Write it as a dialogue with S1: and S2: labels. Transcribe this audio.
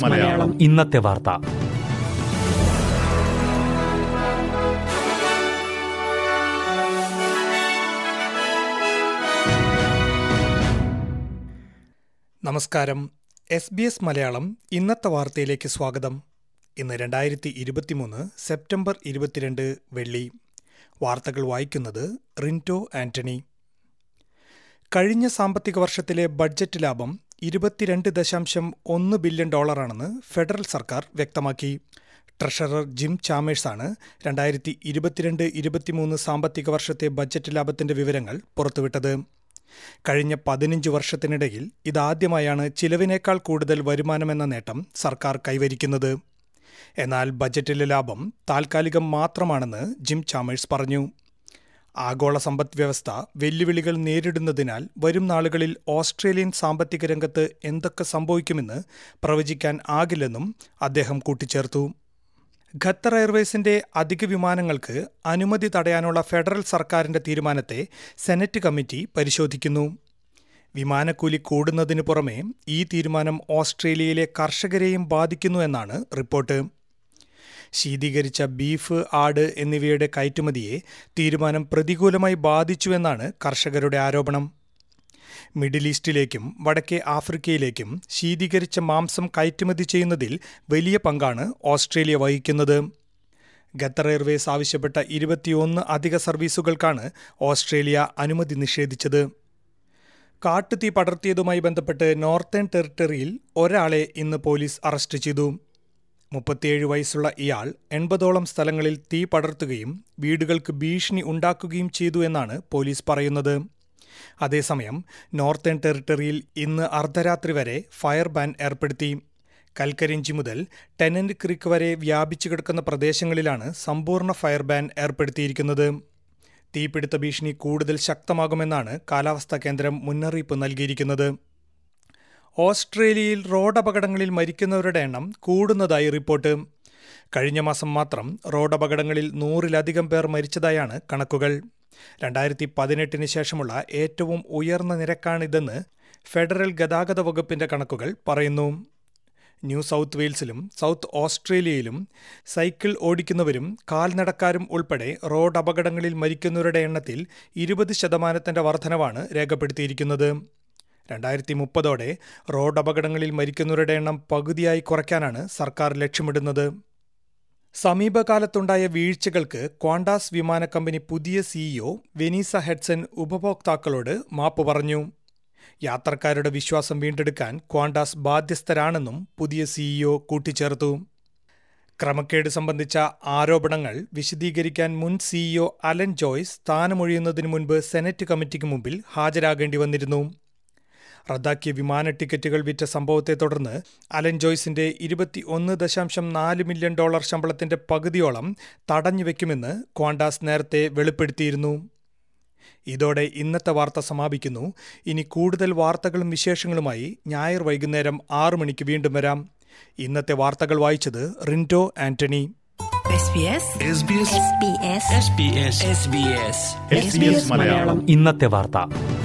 S1: മലയാളം.
S2: ഇന്നത്തെ വാർത്ത.
S3: നമസ്കാരം. എസ് ബി എസ് മലയാളം ഇന്നത്തെ വാർത്തയിലേക്ക് സ്വാഗതം. ഇന്ന് രണ്ടായിരത്തി ഇരുപത്തിമൂന്ന് സെപ്റ്റംബർ ഇരുപത്തിരണ്ട് വെള്ളി. വാർത്തകൾ വായിക്കുന്നത് റിന്റോ ആന്റണി. കഴിഞ്ഞ സാമ്പത്തിക വർഷത്തിലെ ബഡ്ജറ്റ് ലാഭം ഇരുപത്തിരണ്ട് ദശാംശം ഒന്ന് ബില്യൺ ഡോളറാണെന്ന് ഫെഡറൽ സർക്കാർ വ്യക്തമാക്കി. ട്രഷറർ ജിം ചാമേഴ്സാണ് രണ്ടായിരത്തി ഇരുപത്തിരണ്ട് ഇരുപത്തിമൂന്ന് സാമ്പത്തിക വർഷത്തെ ബജറ്റ് ലാഭത്തിന്റെ വിവരങ്ങൾ പുറത്തുവിട്ടത്. കഴിഞ്ഞ പതിനഞ്ച് വർഷത്തിനിടയിൽ ഇതാദ്യമായാണ് ചിലവിനേക്കാൾ കൂടുതൽ വരുമാനമെന്ന നേട്ടം സർക്കാർ കൈവരിക്കുന്നത്. എന്നാൽ ബജറ്റിലെ ലാഭം താൽക്കാലികം മാത്രമാണെന്ന് ജിം ചാമേഴ്സ് പറഞ്ഞു. ആഗോള സമ്പദ് വ്യവസ്ഥ വെല്ലുവിളികൾ നേരിടുന്നതിനാൽ വരും നാളുകളിൽ ഓസ്ട്രേലിയൻ സാമ്പത്തിക രംഗത്ത് എന്തൊക്കെ സംഭവിക്കുമെന്ന് പ്രവചിക്കാൻ ആകില്ലെന്നും അദ്ദേഹം കൂട്ടിച്ചേർത്തു. ഖത്തർ എയർവേസിന്റെ അധിക വിമാനങ്ങൾക്ക് അനുമതി തടയാനുള്ള ഫെഡറൽ സർക്കാരിന്റെ തീരുമാനത്തെ സെനറ്റ് കമ്മിറ്റി പരിശോധിക്കുന്നു. വിമാനക്കൂലി കൂടുന്നതിനു പുറമെ ഈ തീരുമാനം ഓസ്ട്രേലിയയിലെ കർഷകരെയും ബാധിക്കുന്നു എന്നാണ് റിപ്പോർട്ട്. ശീതീകരിച്ച ബീഫ് ആട് എന്നിവയുടെ കയറ്റുമതിയെ തീരുമാനം പ്രതികൂലമായി ബാധിച്ചുവെന്നാണ് കർഷകരുടെ ആരോപണം. മിഡിൽ ഈസ്റ്റിലേക്കും വടക്കേ ആഫ്രിക്കയിലേക്കും ശീതീകരിച്ച മാംസം കയറ്റുമതി ചെയ്യുന്നതിൽ വലിയ പങ്കാണ് ഓസ്ട്രേലിയ വഹിക്കുന്നത്. ഖത്തർ എയർവേസ് ആവശ്യപ്പെട്ട ഇരുപത്തിയൊന്ന് അധിക സർവീസുകൾക്കാണ് ഓസ്ട്രേലിയ അനുമതി നിഷേധിച്ചത്. കാട്ടുതീ പടർത്തിയതുമായി ബന്ധപ്പെട്ട് നോർത്തേൺ ടെറിട്ടറിയിൽ ഒരാളെ ഇന്ന് പോലീസ് അറസ്റ്റ് ചെയ്തു. മുപ്പത്തിയേഴ് വയസ്സുള്ള ഇയാൾ എൺപതോളം സ്ഥലങ്ങളിൽ തീ പടർത്തുകയും വീടുകൾക്ക് ഭീഷണി ഉണ്ടാക്കുകയും ചെയ്തു എന്നാണ് പോലീസ് പറയുന്നത്. അതേസമയം നോർത്തേൺ ടെറിട്ടറിയിൽ ഇന്ന് അർദ്ധരാത്രി വരെ ഫയർ ബാൻ ഏർപ്പെടുത്തി. കൽക്കരിഞ്ചി മുതൽ ടെനന്റ് ക്രീക്ക് വരെ വ്യാപിച്ചു കിടക്കുന്ന പ്രദേശങ്ങളിലാണ് സമ്പൂർണ ഫയർ ബാൻ ഏർപ്പെടുത്തിയിരിക്കുന്നത്. തീപിടുത്ത ഭീഷണി കൂടുതൽ ശക്തമാകുമെന്നാണ് കാലാവസ്ഥാ കേന്ദ്രം മുന്നറിയിപ്പ് നൽകിയിരിക്കുന്നത്. ഓസ്ട്രേലിയയിൽ റോഡപകടങ്ങളിൽ മരിക്കുന്നവരുടെ എണ്ണം കൂടുന്നതായി റിപ്പോർട്ട്. കഴിഞ്ഞ മാസം മാത്രം റോഡപകടങ്ങളിൽ നൂറിലധികം പേർ മരിച്ചതായാണ് കണക്കുകൾ. രണ്ടായിരത്തി പതിനെട്ടിന് ശേഷമുള്ള ഏറ്റവും ഉയർന്ന നിരക്കാണിതെന്ന് ഫെഡറൽ ഗതാഗത വകുപ്പിന്റെ കണക്കുകൾ പറയുന്നു. ന്യൂ സൗത്ത് വെയിൽസിലും സൗത്ത് ഓസ്ട്രേലിയയിലും സൈക്കിൾ ഓടിക്കുന്നവരും കാൽനടക്കാരും ഉൾപ്പെടെ റോഡ് അപകടങ്ങളിൽ മരിക്കുന്നവരുടെ എണ്ണത്തിൽ ഇരുപത് ശതമാനത്തിന്റെ വർധനവാണ് രേഖപ്പെടുത്തിയിരിക്കുന്നത്. രണ്ടായിരത്തി മുപ്പതോടെ റോഡ് അപകടങ്ങളിൽ മരിക്കുന്നവരുടെ എണ്ണം പകുതിയായി കുറയ്ക്കാനാണ് സർക്കാർ ലക്ഷ്യമിടുന്നത്. സമീപകാലത്തുണ്ടായ വീഴ്ചകൾക്ക് ക്വാണ്ടാസ് വിമാന കമ്പനി പുതിയ സിഇഒ വെനീസ ഹെഡ്സൺ ഉപഭോക്താക്കളോട് മാപ്പ് പറഞ്ഞു. യാത്രക്കാരുടെ വിശ്വാസം വീണ്ടെടുക്കാൻ ക്വാണ്ടാസ് ബാധ്യസ്ഥരാണെന്നും പുതിയ സിഇഒ കൂട്ടിച്ചേർത്തു. ക്രമക്കേട് സംബന്ധിച്ച ആരോപണങ്ങൾ വിശദീകരിക്കാൻ മുൻ സിഇഒ അലൻ ജോയ്സ് സ്ഥാനമൊഴിയുന്നതിനു മുൻപ് സെനറ്റ് കമ്മിറ്റിക്ക് മുമ്പിൽ ഹാജരാകേണ്ടി വന്നിരുന്നു. റദ്ദാക്കിയ വിമാന ടിക്കറ്റുകൾ വിറ്റ സംഭവത്തെ തുടർന്ന് അലൻ ജോയ്സിന്റെ ഇരുപത്തി ഒന്ന് ദശാംശം നാല് മില്യൺ ഡോളർ ശമ്പളത്തിന്റെ പകുതിയോളം തടഞ്ഞുവെക്കുമെന്ന് ക്വാണ്ടാസ് നേരത്തെ വെളിപ്പെടുത്തിയിരുന്നു. ഇതോടെ ഇന്നത്തെ വാർത്ത സമാപിക്കുന്നു. ഇനി കൂടുതൽ വാർത്തകളും വിശേഷങ്ങളുമായി ഞായർ വൈകുന്നേരം ആറു മണിക്ക് വീണ്ടും വരാം. ഇന്നത്തെ വാർത്തകൾ വായിച്ചത് റിന്റോ ആന്റണി.
S1: മലയാളം.
S2: ഇന്നത്തെ വാർത്ത.